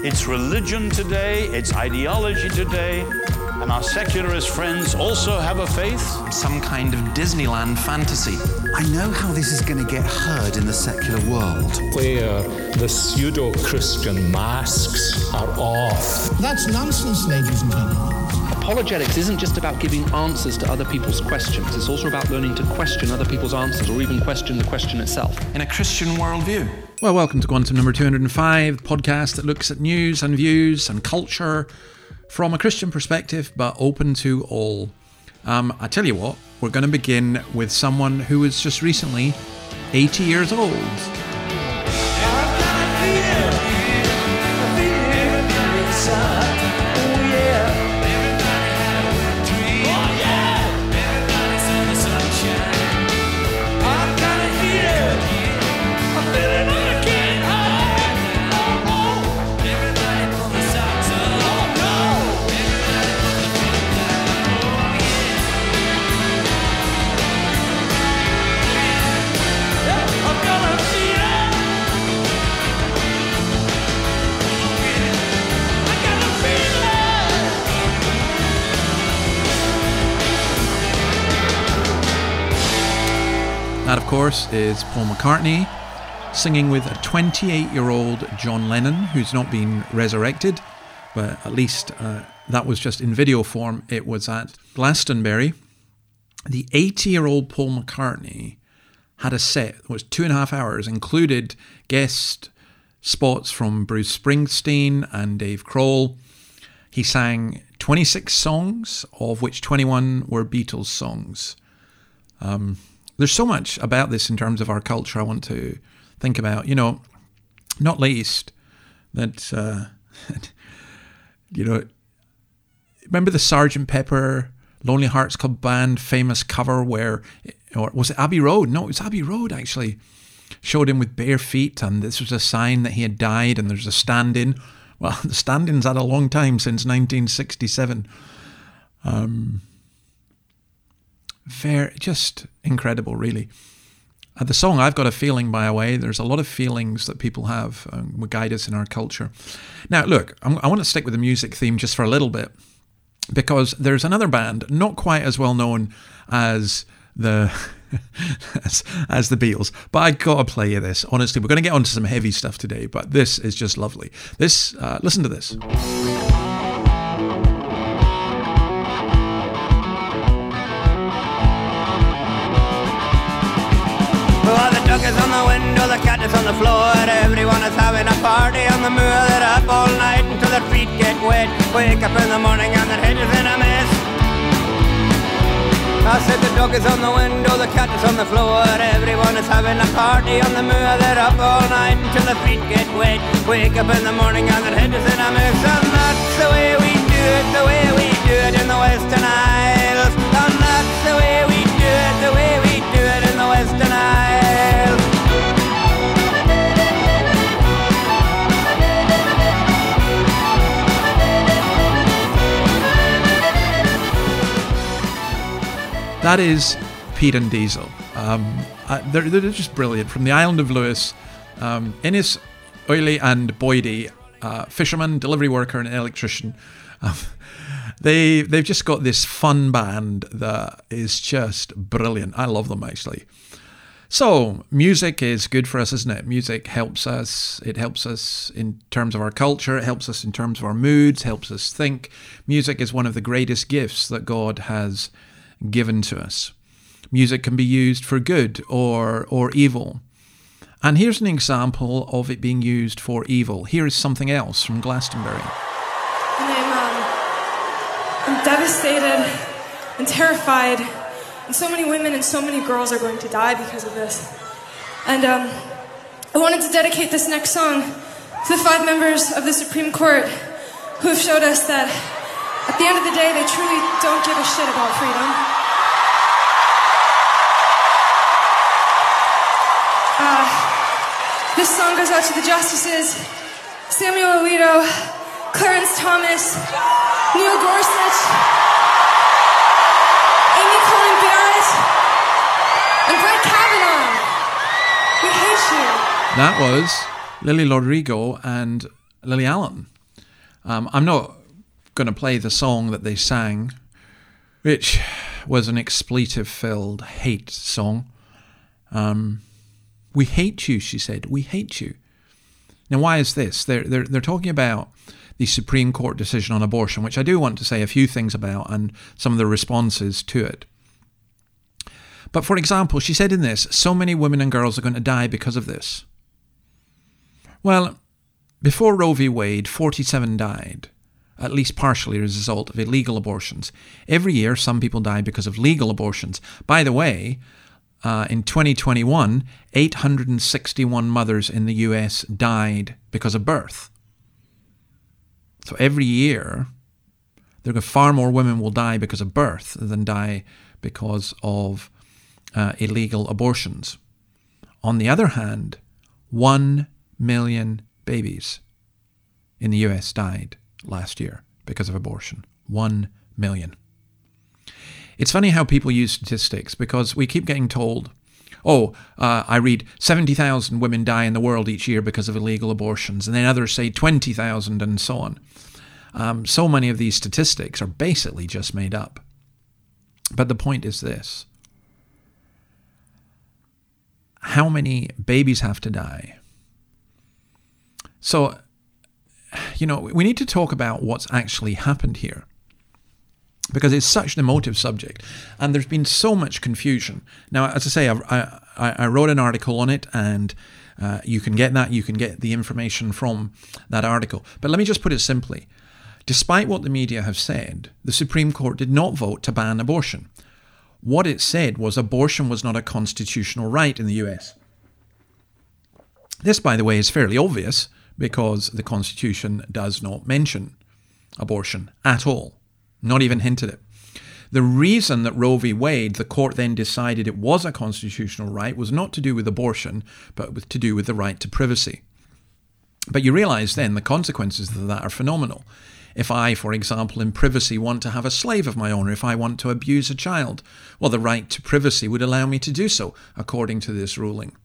It's religion today, it's ideology today, and our secularist friends also have a faith. Some kind of Disneyland fantasy. I know how this is going to get heard in the secular world. Where the pseudo Christian masks are off. That's nonsense, ladies and gentlemen. Apologetics isn't just about giving answers to other people's questions, it's also about learning to question other people's answers or even question the question itself. In a Christian worldview. Well, welcome to Quantum number 205, podcast that looks at news and views and culture from a Christian perspective, but open to all. Um, I tell you what, we're going to begin with someone who was just recently 80 years old. Course, is Paul McCartney singing with a 28 year old John Lennon who's not been resurrected, but at least uh, that was just in video form. It was at Glastonbury. The 80 year old Paul McCartney had a set that was two and a half hours, included guest spots from Bruce Springsteen and Dave Grohl. He sang 26 songs, of which 21 were Beatles songs. Um, there's so much about this in terms of our culture I want to think about. You know, not least that, uh, you know, remember the Sergeant Pepper Lonely Hearts Club Band famous cover where, or was it Abbey Road? No, it was Abbey Road actually. Showed him with bare feet, and this was a sign that he had died, and there's a stand in. Well, the stand in's had a long time since 1967. Um, very just incredible, really. Uh, the song "I've Got a Feeling," by the way, there's a lot of feelings that people have um, will guide us in our culture. Now, look, I'm, I want to stick with the music theme just for a little bit because there's another band not quite as well known as the as, as the Beatles, but I gotta play you this. Honestly, we're to get onto some heavy stuff today, but this is just lovely. This, uh, listen to this. Is on the floor. Everyone is having a party on the moor. They're up all night until their feet get wet. Wake up in the morning and their head is in a mess. I said the dog is on the window, the cat is on the floor. Everyone is having a party on the moor. They're up all night until their feet get wet. Wake up in the morning and their head is in a mess. And that's the way we do it, the way we do it in the Western Isles. And that's the way we do it, the way we do it in the Western Isles. That is Peat and Diesel. Um, uh, they're, they're just brilliant. From the island of Lewis, um, Innes, Oily, and Boydie, uh, fisherman, delivery worker, and electrician. Um, they they've just got this fun band that is just brilliant. I love them actually. So music is good for us, isn't it? Music helps us. It helps us in terms of our culture. It helps us in terms of our moods. Helps us think. Music is one of the greatest gifts that God has given to us. Music can be used for good or or evil. And here's an example of it being used for evil. Here is something else from Glastonbury. Um, I'm devastated and terrified. And so many women and so many girls are going to die because of this. And um, I wanted to dedicate this next song to the five members of the Supreme Court who have showed us that at the end of the day, they truly don't give a shit about freedom. Uh, this song goes out to the justices Samuel Alito, Clarence Thomas, Neil Gorsuch, Amy Coney Barrett, and Brett Kavanaugh. We hate you. That was Lily Rodrigo and Lily Allen. Um, I'm not going to play the song that they sang, which was an expletive filled hate song. Um, we hate you, she said. We hate you. Now, why is this? They're, they're, they're talking about the Supreme Court decision on abortion, which I do want to say a few things about and some of the responses to it. But for example, she said in this, so many women and girls are going to die because of this. Well, before Roe v. Wade, 47 died, at least partially as a result of illegal abortions. Every year, some people die because of legal abortions. By the way, uh, in 2021, 861 mothers in the US died because of birth. So every year, there are far more women will die because of birth than die because of uh, illegal abortions. On the other hand, 1 million babies in the US died last year because of abortion. 1 million. It's funny how people use statistics because we keep getting told, oh, uh, I read 70,000 women die in the world each year because of illegal abortions, and then others say 20,000 and so on. Um, so many of these statistics are basically just made up. But the point is this how many babies have to die? So, you know, we need to talk about what's actually happened here because it's such an emotive subject and there's been so much confusion. Now, as I say, I, I, I wrote an article on it and uh, you can get that, you can get the information from that article. But let me just put it simply. Despite what the media have said, the Supreme Court did not vote to ban abortion. What it said was abortion was not a constitutional right in the US. This, by the way, is fairly obvious because the Constitution does not mention abortion at all, not even hinted it. The reason that Roe v. Wade, the court then decided it was a constitutional right, was not to do with abortion, but with, to do with the right to privacy. But you realize then the consequences of that are phenomenal. If I, for example, in privacy want to have a slave of my own, or if I want to abuse a child, well, the right to privacy would allow me to do so, according to this ruling.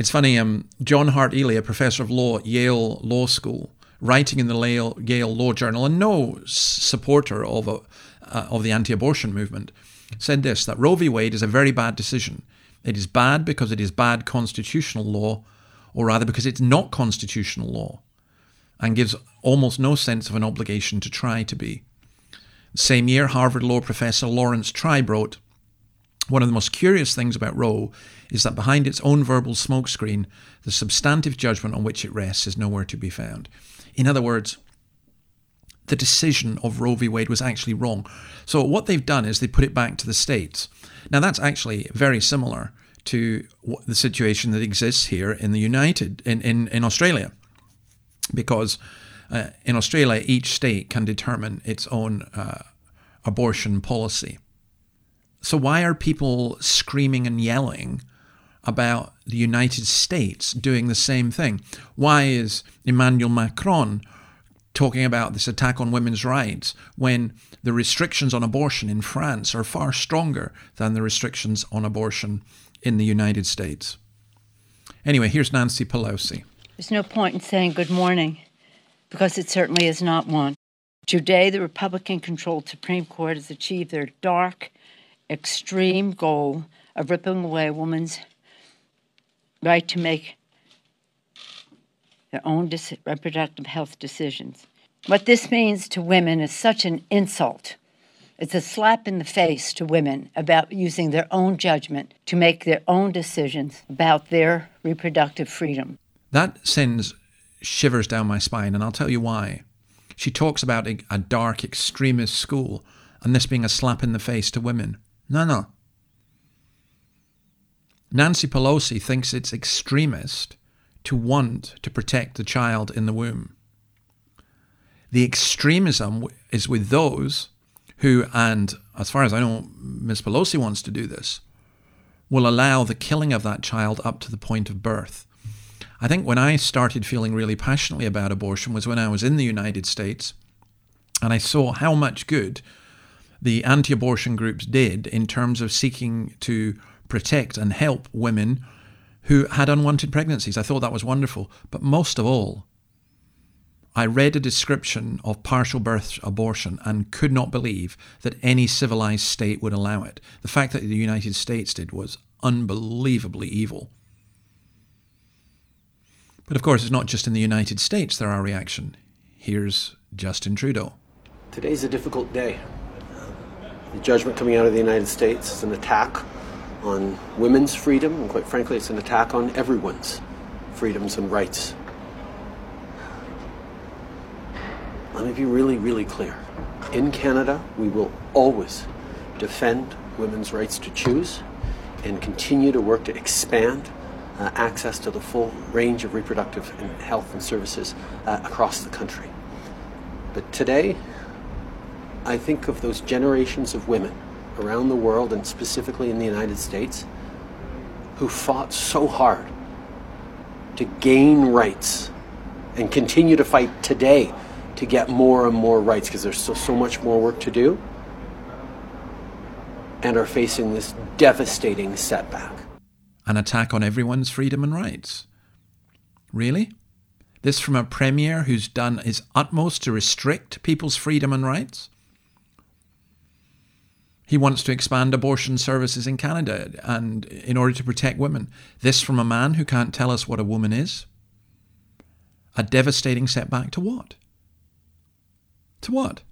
It's funny, um, John Hart Ely, a professor of law at Yale Law School, writing in the Yale Law Journal and no supporter of, a, uh, of the anti abortion movement, said this that Roe v. Wade is a very bad decision. It is bad because it is bad constitutional law, or rather because it's not constitutional law and gives almost no sense of an obligation to try to be. Same year, Harvard law professor Laurence Tribe wrote One of the most curious things about Roe is that behind its own verbal smokescreen, the substantive judgment on which it rests is nowhere to be found. In other words, the decision of Roe v. Wade was actually wrong. So what they've done is they put it back to the states. Now that's actually very similar to the situation that exists here in the United in, in, in Australia because uh, in Australia, each state can determine its own uh, abortion policy. So, why are people screaming and yelling about the United States doing the same thing? Why is Emmanuel Macron talking about this attack on women's rights when the restrictions on abortion in France are far stronger than the restrictions on abortion in the United States? Anyway, here's Nancy Pelosi. There's no point in saying good morning because it certainly is not one. Today, the Republican controlled Supreme Court has achieved their dark, extreme goal of ripping away a woman's right to make their own reproductive health decisions. What this means to women is such an insult. It's a slap in the face to women about using their own judgment to make their own decisions about their reproductive freedom. That sends shivers down my spine, and I'll tell you why. She talks about a dark extremist school and this being a slap in the face to women. No, no. Nancy Pelosi thinks it's extremist to want to protect the child in the womb. The extremism is with those who, and as far as I know, Ms. Pelosi wants to do this, will allow the killing of that child up to the point of birth. I think when I started feeling really passionately about abortion was when I was in the United States and I saw how much good the anti abortion groups did in terms of seeking to protect and help women who had unwanted pregnancies. I thought that was wonderful. But most of all, I read a description of partial birth abortion and could not believe that any civilized state would allow it. The fact that the United States did was unbelievably evil. But of course, it's not just in the United States there are reaction. Here's Justin Trudeau. Today's a difficult day. The judgment coming out of the United States is an attack on women's freedom, and quite frankly, it's an attack on everyone's freedoms and rights. Let me be really, really clear. In Canada, we will always defend women's rights to choose and continue to work to expand uh, access to the full range of reproductive and health and services uh, across the country. But today, I think of those generations of women around the world and specifically in the United States who fought so hard to gain rights and continue to fight today to get more and more rights because there's so, so much more work to do and are facing this devastating setback. An attack on everyone's freedom and rights. Really? This from a premier who's done his utmost to restrict people's freedom and rights? He wants to expand abortion services in Canada and in order to protect women. This from a man who can't tell us what a woman is? A devastating setback to what? To what?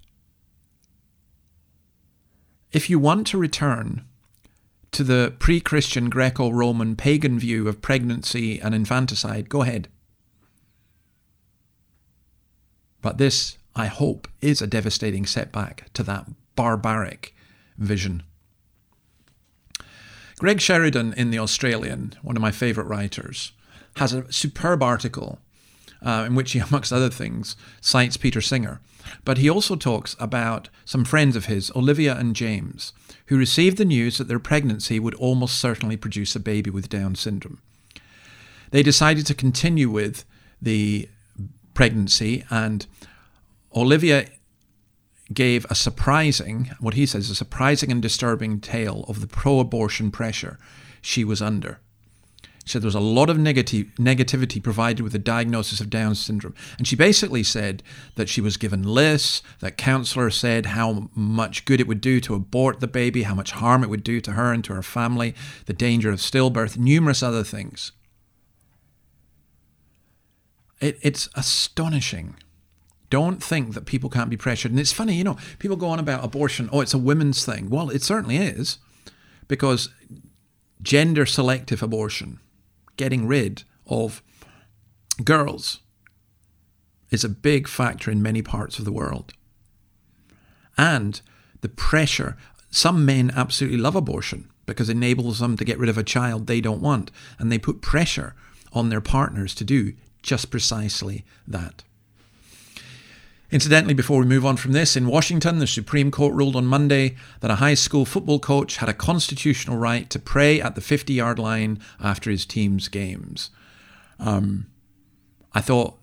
If you want to return to the pre Christian Greco Roman pagan view of pregnancy and infanticide, go ahead. But this, I hope, is a devastating setback to that barbaric vision. Greg Sheridan in The Australian, one of my favourite writers, has a superb article uh, in which he, amongst other things, cites Peter Singer. But he also talks about some friends of his, Olivia and James, who received the news that their pregnancy would almost certainly produce a baby with Down syndrome. They decided to continue with the pregnancy, and Olivia gave a surprising, what he says, a surprising and disturbing tale of the pro abortion pressure she was under. She said there was a lot of negative, negativity provided with the diagnosis of Down syndrome. And she basically said that she was given lists, that counselors said how much good it would do to abort the baby, how much harm it would do to her and to her family, the danger of stillbirth, numerous other things. It, it's astonishing don't think that people can't be pressured. And it's funny, you know, people go on about abortion, oh, it's a women's thing. Well, it certainly is, because gender selective abortion, getting rid of girls, is a big factor in many parts of the world. And the pressure, some men absolutely love abortion because it enables them to get rid of a child they don't want. And they put pressure on their partners to do just precisely that. Incidentally, before we move on from this, in Washington, the Supreme Court ruled on Monday that a high school football coach had a constitutional right to pray at the 50 yard line after his team's games. Um, I thought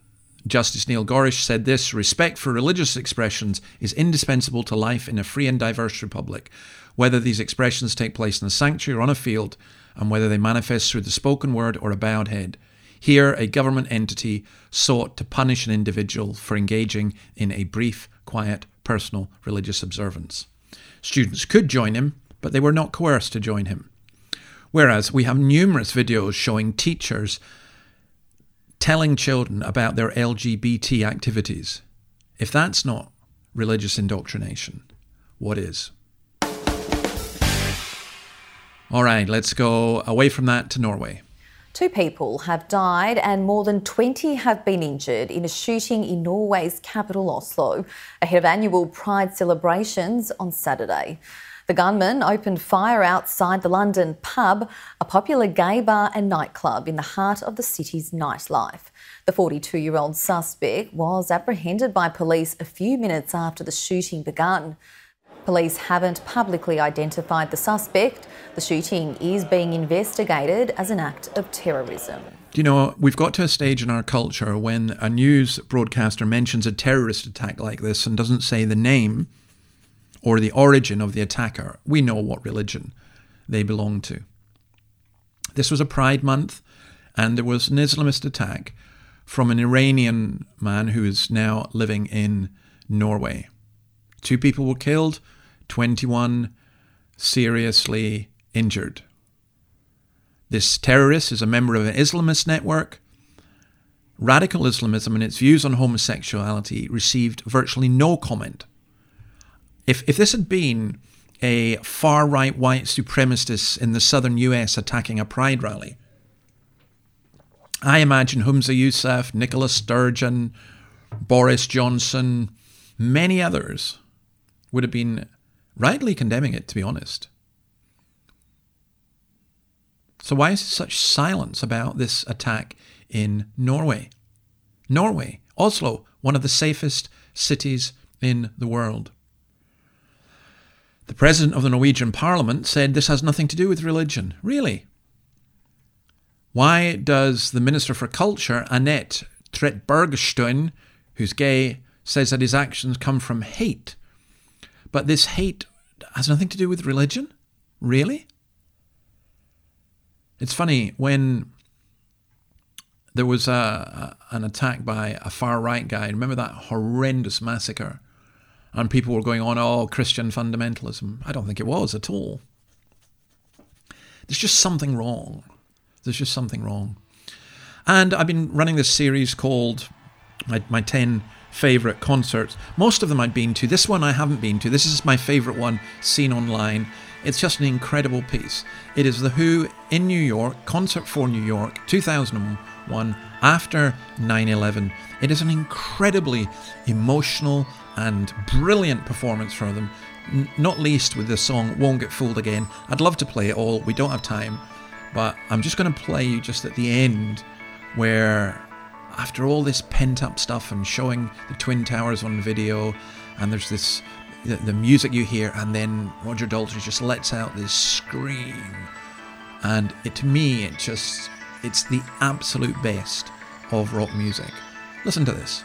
Justice Neil Gorsuch said this respect for religious expressions is indispensable to life in a free and diverse republic, whether these expressions take place in a sanctuary or on a field, and whether they manifest through the spoken word or a bowed head. Here, a government entity sought to punish an individual for engaging in a brief, quiet, personal religious observance. Students could join him, but they were not coerced to join him. Whereas we have numerous videos showing teachers telling children about their LGBT activities. If that's not religious indoctrination, what is? All right, let's go away from that to Norway. Two people have died and more than 20 have been injured in a shooting in Norway's capital, Oslo, ahead of annual Pride celebrations on Saturday. The gunman opened fire outside the London pub, a popular gay bar and nightclub in the heart of the city's nightlife. The 42 year old suspect was apprehended by police a few minutes after the shooting began. Police haven't publicly identified the suspect. The shooting is being investigated as an act of terrorism. Do you know, we've got to a stage in our culture when a news broadcaster mentions a terrorist attack like this and doesn't say the name or the origin of the attacker. We know what religion they belong to. This was a Pride month, and there was an Islamist attack from an Iranian man who is now living in Norway. Two people were killed, 21 seriously injured. This terrorist is a member of an Islamist network. Radical Islamism and its views on homosexuality received virtually no comment. If, if this had been a far right white supremacist in the southern US attacking a pride rally, I imagine Humza Yousaf, Nicola Sturgeon, Boris Johnson, many others would have been rightly condemning it, to be honest. So, why is such silence about this attack in Norway? Norway, Oslo, one of the safest cities in the world. The president of the Norwegian parliament said this has nothing to do with religion. Really? Why does the Minister for Culture, Anette Trettebergstuen, who's gay, says that his actions come from hate? But this hate has nothing to do with religion? Really? It's funny when there was a, an attack by a far right guy. Remember that horrendous massacre? And people were going on, oh, Christian fundamentalism. I don't think it was at all. There's just something wrong. There's just something wrong. And I've been running this series called my, my 10 favourite concerts. Most of them I've been to. This one I haven't been to. This is my favourite one seen online. It's just an incredible piece. It is The Who in New York, Concert for New York, 2001, after 9 11. It is an incredibly emotional and brilliant performance from them, n- not least with the song Won't Get Fooled Again. I'd love to play it all, we don't have time, but I'm just going to play you just at the end where after all this pent up stuff and showing the Twin Towers on video, and there's this the, the music you hear, and then Roger Daltrey just lets out this scream, and it to me it just it's the absolute best of rock music. Listen to this.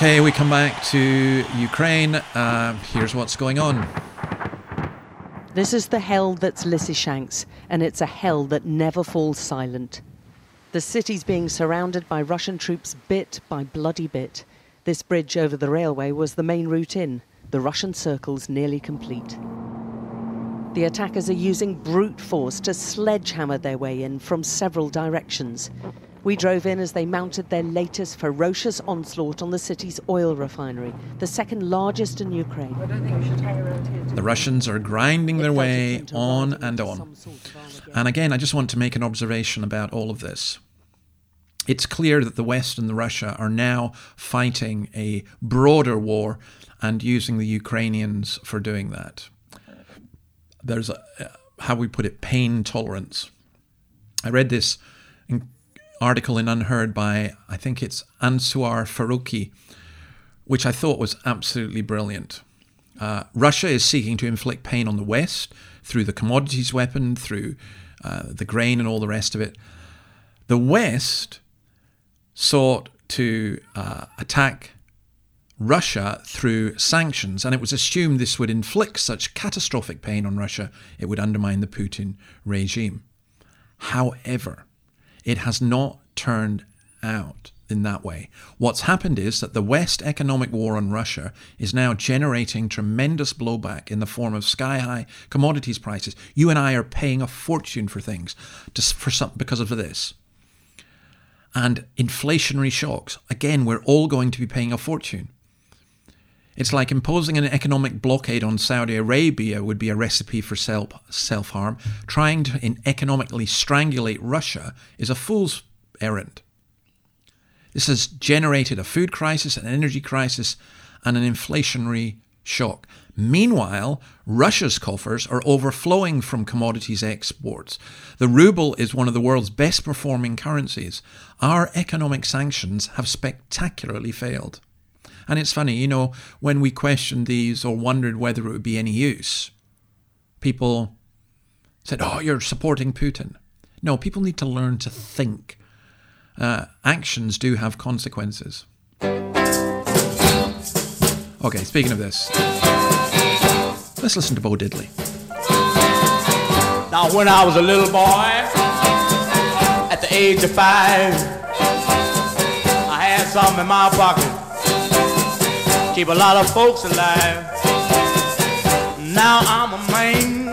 Okay, we come back to Ukraine. Uh, here's what's going on. This is the hell that's Lysychansk, and it's a hell that never falls silent. The city's being surrounded by Russian troops bit by bloody bit. This bridge over the railway was the main route in. The Russian circle's nearly complete. The attackers are using brute force to sledgehammer their way in from several directions. We drove in as they mounted their latest ferocious onslaught on the city's oil refinery, the second largest in Ukraine. The Russians are grinding their way on and on. And again, I just want to make an observation about all of this. It's clear that the West and the Russia are now fighting a broader war and using the Ukrainians for doing that. There's a, uh, how we put it, pain tolerance. I read this article in UnHerd by, I think it's Ansuar Faruqi, which I thought was absolutely brilliant. Uh, Russia is seeking to inflict pain on the West through the commodities weapon, through uh, the grain and all the rest of it. The West sought to uh, attack Russia through sanctions, and it was assumed this would inflict such catastrophic pain on Russia, it would undermine the Putin regime. However, it has not turned out in that way. What's happened is that the West economic war on Russia is now generating tremendous blowback in the form of sky high commodities prices. You and I are paying a fortune for things for some, because of this. And inflationary shocks. Again, we're all going to be paying a fortune. It's like imposing an economic blockade on Saudi Arabia would be a recipe for self harm. Trying to economically strangulate Russia is a fool's errand. This has generated a food crisis, an energy crisis, and an inflationary shock. Meanwhile, Russia's coffers are overflowing from commodities exports. The ruble is one of the world's best performing currencies. Our economic sanctions have spectacularly failed. And it's funny, you know, when we questioned these or wondered whether it would be any use, people said, Oh, you're supporting Putin. No, people need to learn to think. Uh, actions do have consequences. Okay, speaking of this, let's listen to Bo Diddley. Now, when I was a little boy, at the age of five, I had something in my pocket keep a lot of folks alive. Now I'm a man,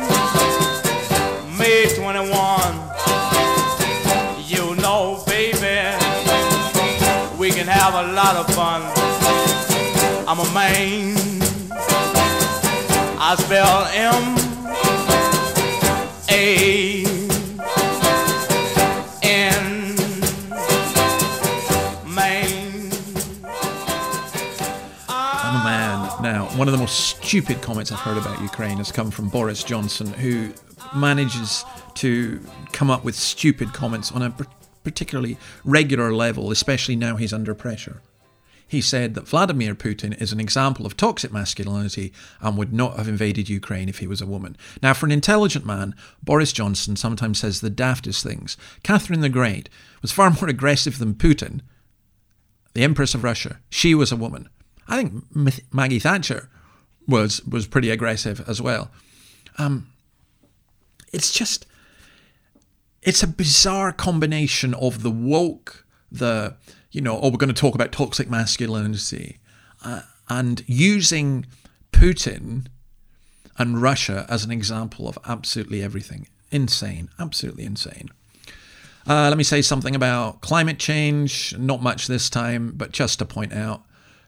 May 21. You know, baby, we can have a lot of fun. I'm a man. I spell M A one of the most stupid comments I've heard about Ukraine has come from Boris Johnson, who manages to come up with stupid comments on a particularly regular level, especially now he's under pressure. He said that Vladimir Putin is an example of toxic masculinity and would not have invaded Ukraine if he was a woman. Now, for an intelligent man, Boris Johnson sometimes says the daftest things. Catherine the Great was far more aggressive than Putin, the Empress of Russia. She was a woman. I think Maggie Thatcher was was pretty aggressive as well. Um, it's just it's a bizarre combination of the woke, the you know, oh, we're going to talk about toxic masculinity, uh, and using Putin and Russia as an example of absolutely everything. Insane, absolutely insane. Uh, let me say something about climate change. Not much this time, but just to point out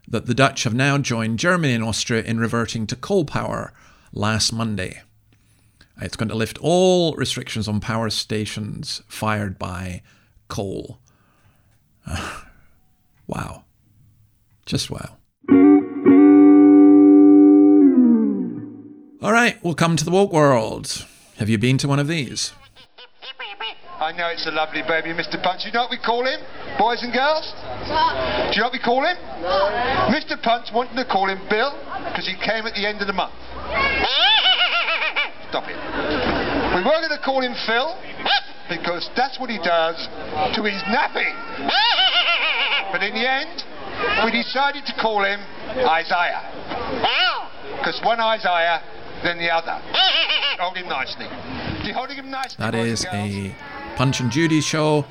that the Dutch have now joined Germany and Austria in reverting to coal power last Monday. It's going to lift all restrictions on power stations fired by coal. wow. Just wow. All right, we'll come to the woke world. Have you been to one of these? I know it's a lovely baby, Mr. Punch. You know what we call him, boys and girls? Do you know what we call him? No. Mr. Punch wanted to call him Bill because he came at the end of the month. Stop it. We were going to call him Phil because that's what he does to his nappy. But in the end, we decided to call him Isaiah. Because one Isaiah, then the other. Hold him nicely. Holding him nicely. That is a Punch and Judy show.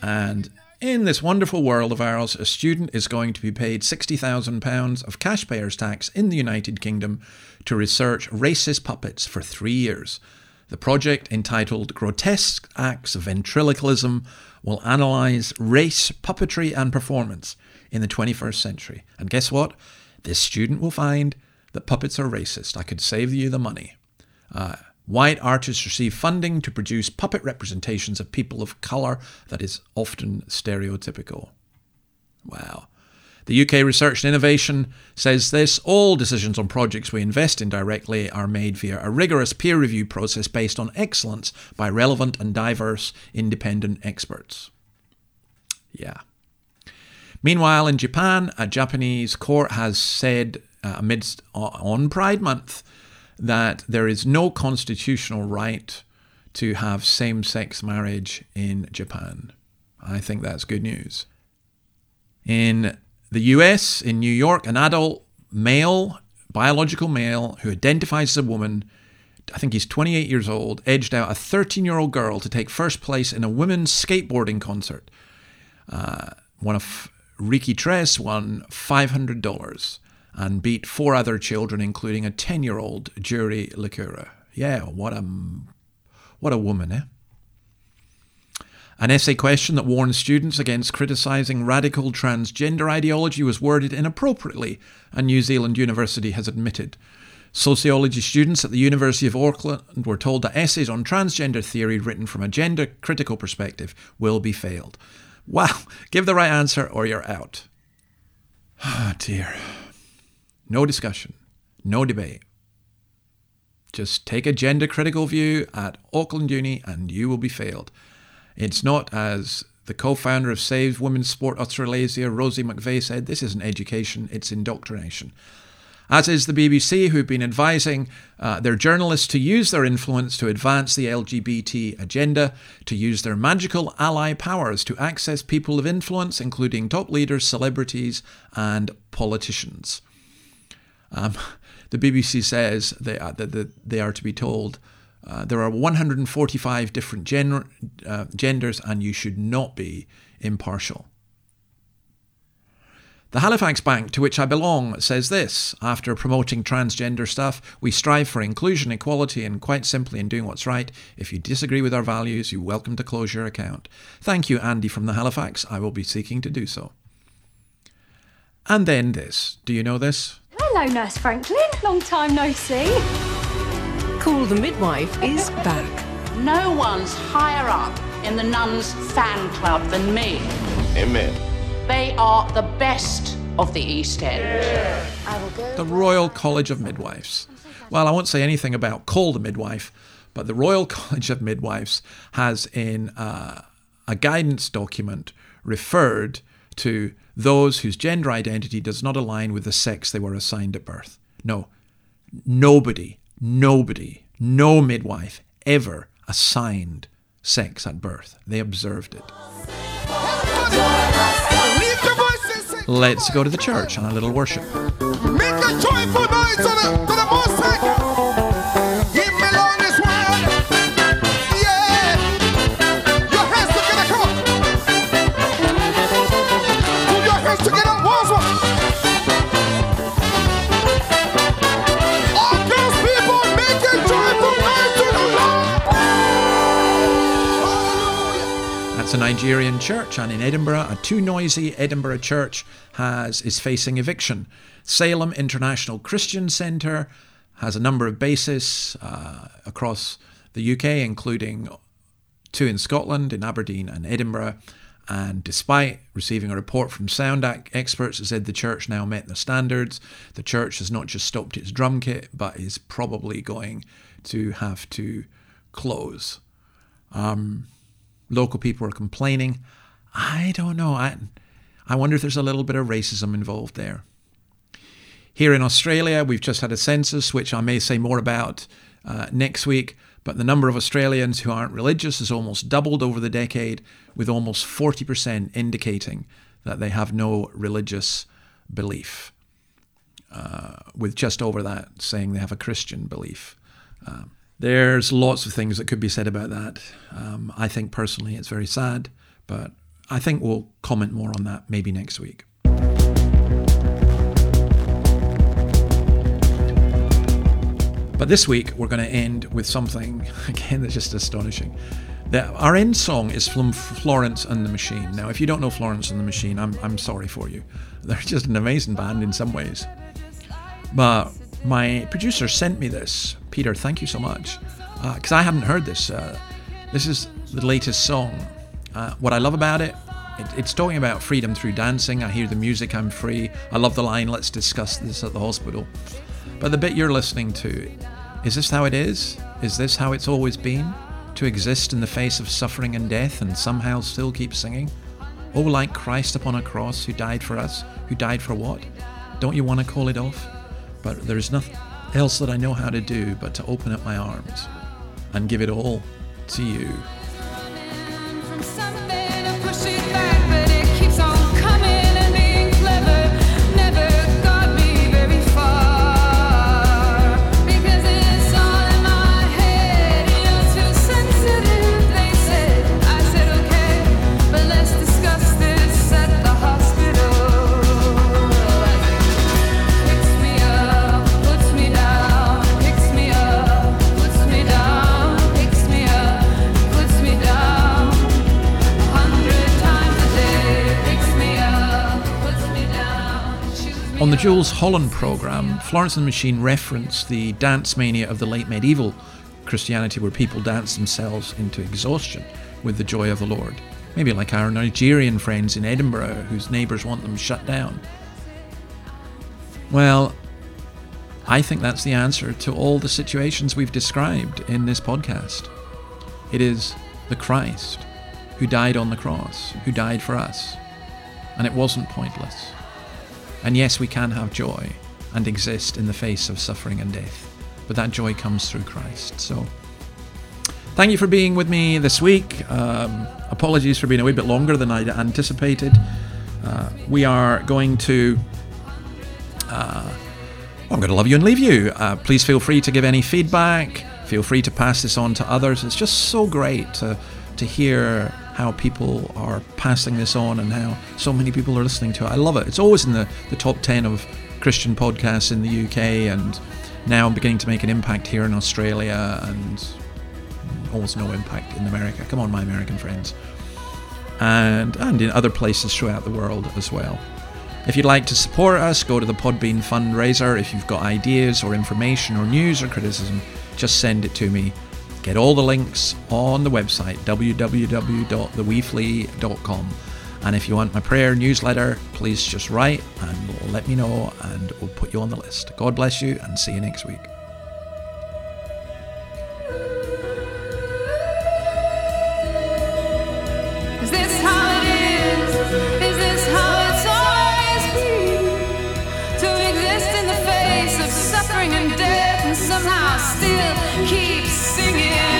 And in this wonderful world of ours, a student is going to be paid £60,000 of cash payers' tax in the United Kingdom to research racist puppets for three years. The project, entitled Grotesque Acts of Ventriloquism, will analyse race, puppetry, and performance in the 21st century. And guess what? This student will find that puppets are racist. I could save you the money. Uh, White artists receive funding to produce puppet representations of people of colour that is often stereotypical. Wow. The UK Research and Innovation says this all decisions on projects we invest in directly are made via a rigorous peer review process based on excellence by relevant and diverse independent experts. Yeah. Meanwhile, in Japan, a Japanese court has said uh, amidst on Pride Month that there is no constitutional right to have same sex marriage in Japan. I think that's good news. In the US, in New York, an adult male, biological male, who identifies as a woman, I think he's 28 years old, edged out a 13 year old girl to take first place in a women's skateboarding concert. Uh, one of Ricci Tres won $500 and beat four other children, including a 10 year old Juri Likura. Yeah, what a, what a woman, eh? An essay question that warns students against criticising radical transgender ideology was worded inappropriately, a New Zealand university has admitted. Sociology students at the University of Auckland were told that essays on transgender theory written from a gender critical perspective will be failed. Wow, give the right answer or you're out. Ah, oh, dear. No discussion, no debate. Just take a gender critical view at Auckland Uni and you will be failed. It's not, as the co founder of Save Women's Sport Australasia, Rosie McVeigh, said, this isn't education, it's indoctrination. As is the BBC, who've been advising uh, their journalists to use their influence to advance the LGBT agenda, to use their magical ally powers to access people of influence, including top leaders, celebrities, and politicians. Um, the BBC says they are, that they are to be told uh, there are 145 different gen- uh, genders, and you should not be impartial. The Halifax Bank, to which I belong, says this After promoting transgender stuff, we strive for inclusion, equality, and quite simply in doing what's right. If you disagree with our values, you're welcome to close your account. Thank you, Andy from the Halifax. I will be seeking to do so. And then this. Do you know this? Hello, Nurse Franklin. Long time no see. Call the Midwife is back. No one's higher up in the nuns fan club than me. Amen. They are the best of the East End. The Royal College of Midwives. Well, I won't say anything about Call the Midwife, but the Royal College of Midwives has in uh, a guidance document referred to those whose gender identity does not align with the sex they were assigned at birth. No, nobody Nobody, no midwife ever assigned sex at birth. They observed it. Let's go to the church on a little worship. Make a joyful noise to the, to the a Nigerian church, and in Edinburgh, a too noisy Edinburgh church has is facing eviction. Salem International Christian Centre has a number of bases uh, across the UK, including two in Scotland, in Aberdeen and Edinburgh. And despite receiving a report from sound experts that said the church now met the standards, the church has not just stopped its drum kit, but is probably going to have to close. Um, local people are complaining. I don't know. I, I wonder if there's a little bit of racism involved there. Here in Australia, we've just had a census, which I may say more about uh, next week, but the number of Australians who aren't religious has almost doubled over the decade, with almost 40% indicating that they have no religious belief, uh, with just over that saying they have a Christian belief. Um, there's lots of things that could be said about that. Um, I think personally it's very sad, but I think we'll comment more on that maybe next week. But this week we're going to end with something again that's just astonishing. The, our end song is from Florence and the Machine. Now, if you don't know Florence and the Machine, I'm, I'm sorry for you. They're just an amazing band in some ways. But my producer sent me this. Peter, thank you so much. Because uh, I hadn't heard this. Uh, this is the latest song. Uh, what I love about it, it, it's talking about freedom through dancing. I hear the music, I'm free. I love the line, let's discuss this at the hospital. But the bit you're listening to, is this how it is? Is this how it's always been? To exist in the face of suffering and death and somehow still keep singing? Oh, like Christ upon a cross who died for us, who died for what? Don't you want to call it off? But there's nothing else that I know how to do but to open up my arms and give it all to you. The Holland programme, Florence and the Machine referenced the dance mania of the late medieval Christianity where people danced themselves into exhaustion with the joy of the Lord. Maybe like our Nigerian friends in Edinburgh whose neighbours want them shut down. Well, I think that's the answer to all the situations we've described in this podcast. It is the Christ who died on the cross, who died for us. And it wasn't pointless. And yes, we can have joy and exist in the face of suffering and death, but that joy comes through Christ. So, thank you for being with me this week. Um, apologies for being a wee bit longer than I'd anticipated. Uh, we are going to. Uh, I'm going to love you and leave you. Uh, please feel free to give any feedback. Feel free to pass this on to others. It's just so great to to hear how people are passing this on and how so many people are listening to it. I love it. It's always in the, the top 10 of Christian podcasts in the UK, and now I'm beginning to make an impact here in Australia and almost no impact in America. Come on, my American friends. And, and in other places throughout the world as well. If you'd like to support us, go to the Podbean fundraiser. If you've got ideas or information or news or criticism, just send it to me. Get all the links on the website www.theweeflea.com. And if you want my prayer newsletter, please just write and let me know, and we'll put you on the list. God bless you, and see you next week. Is singing.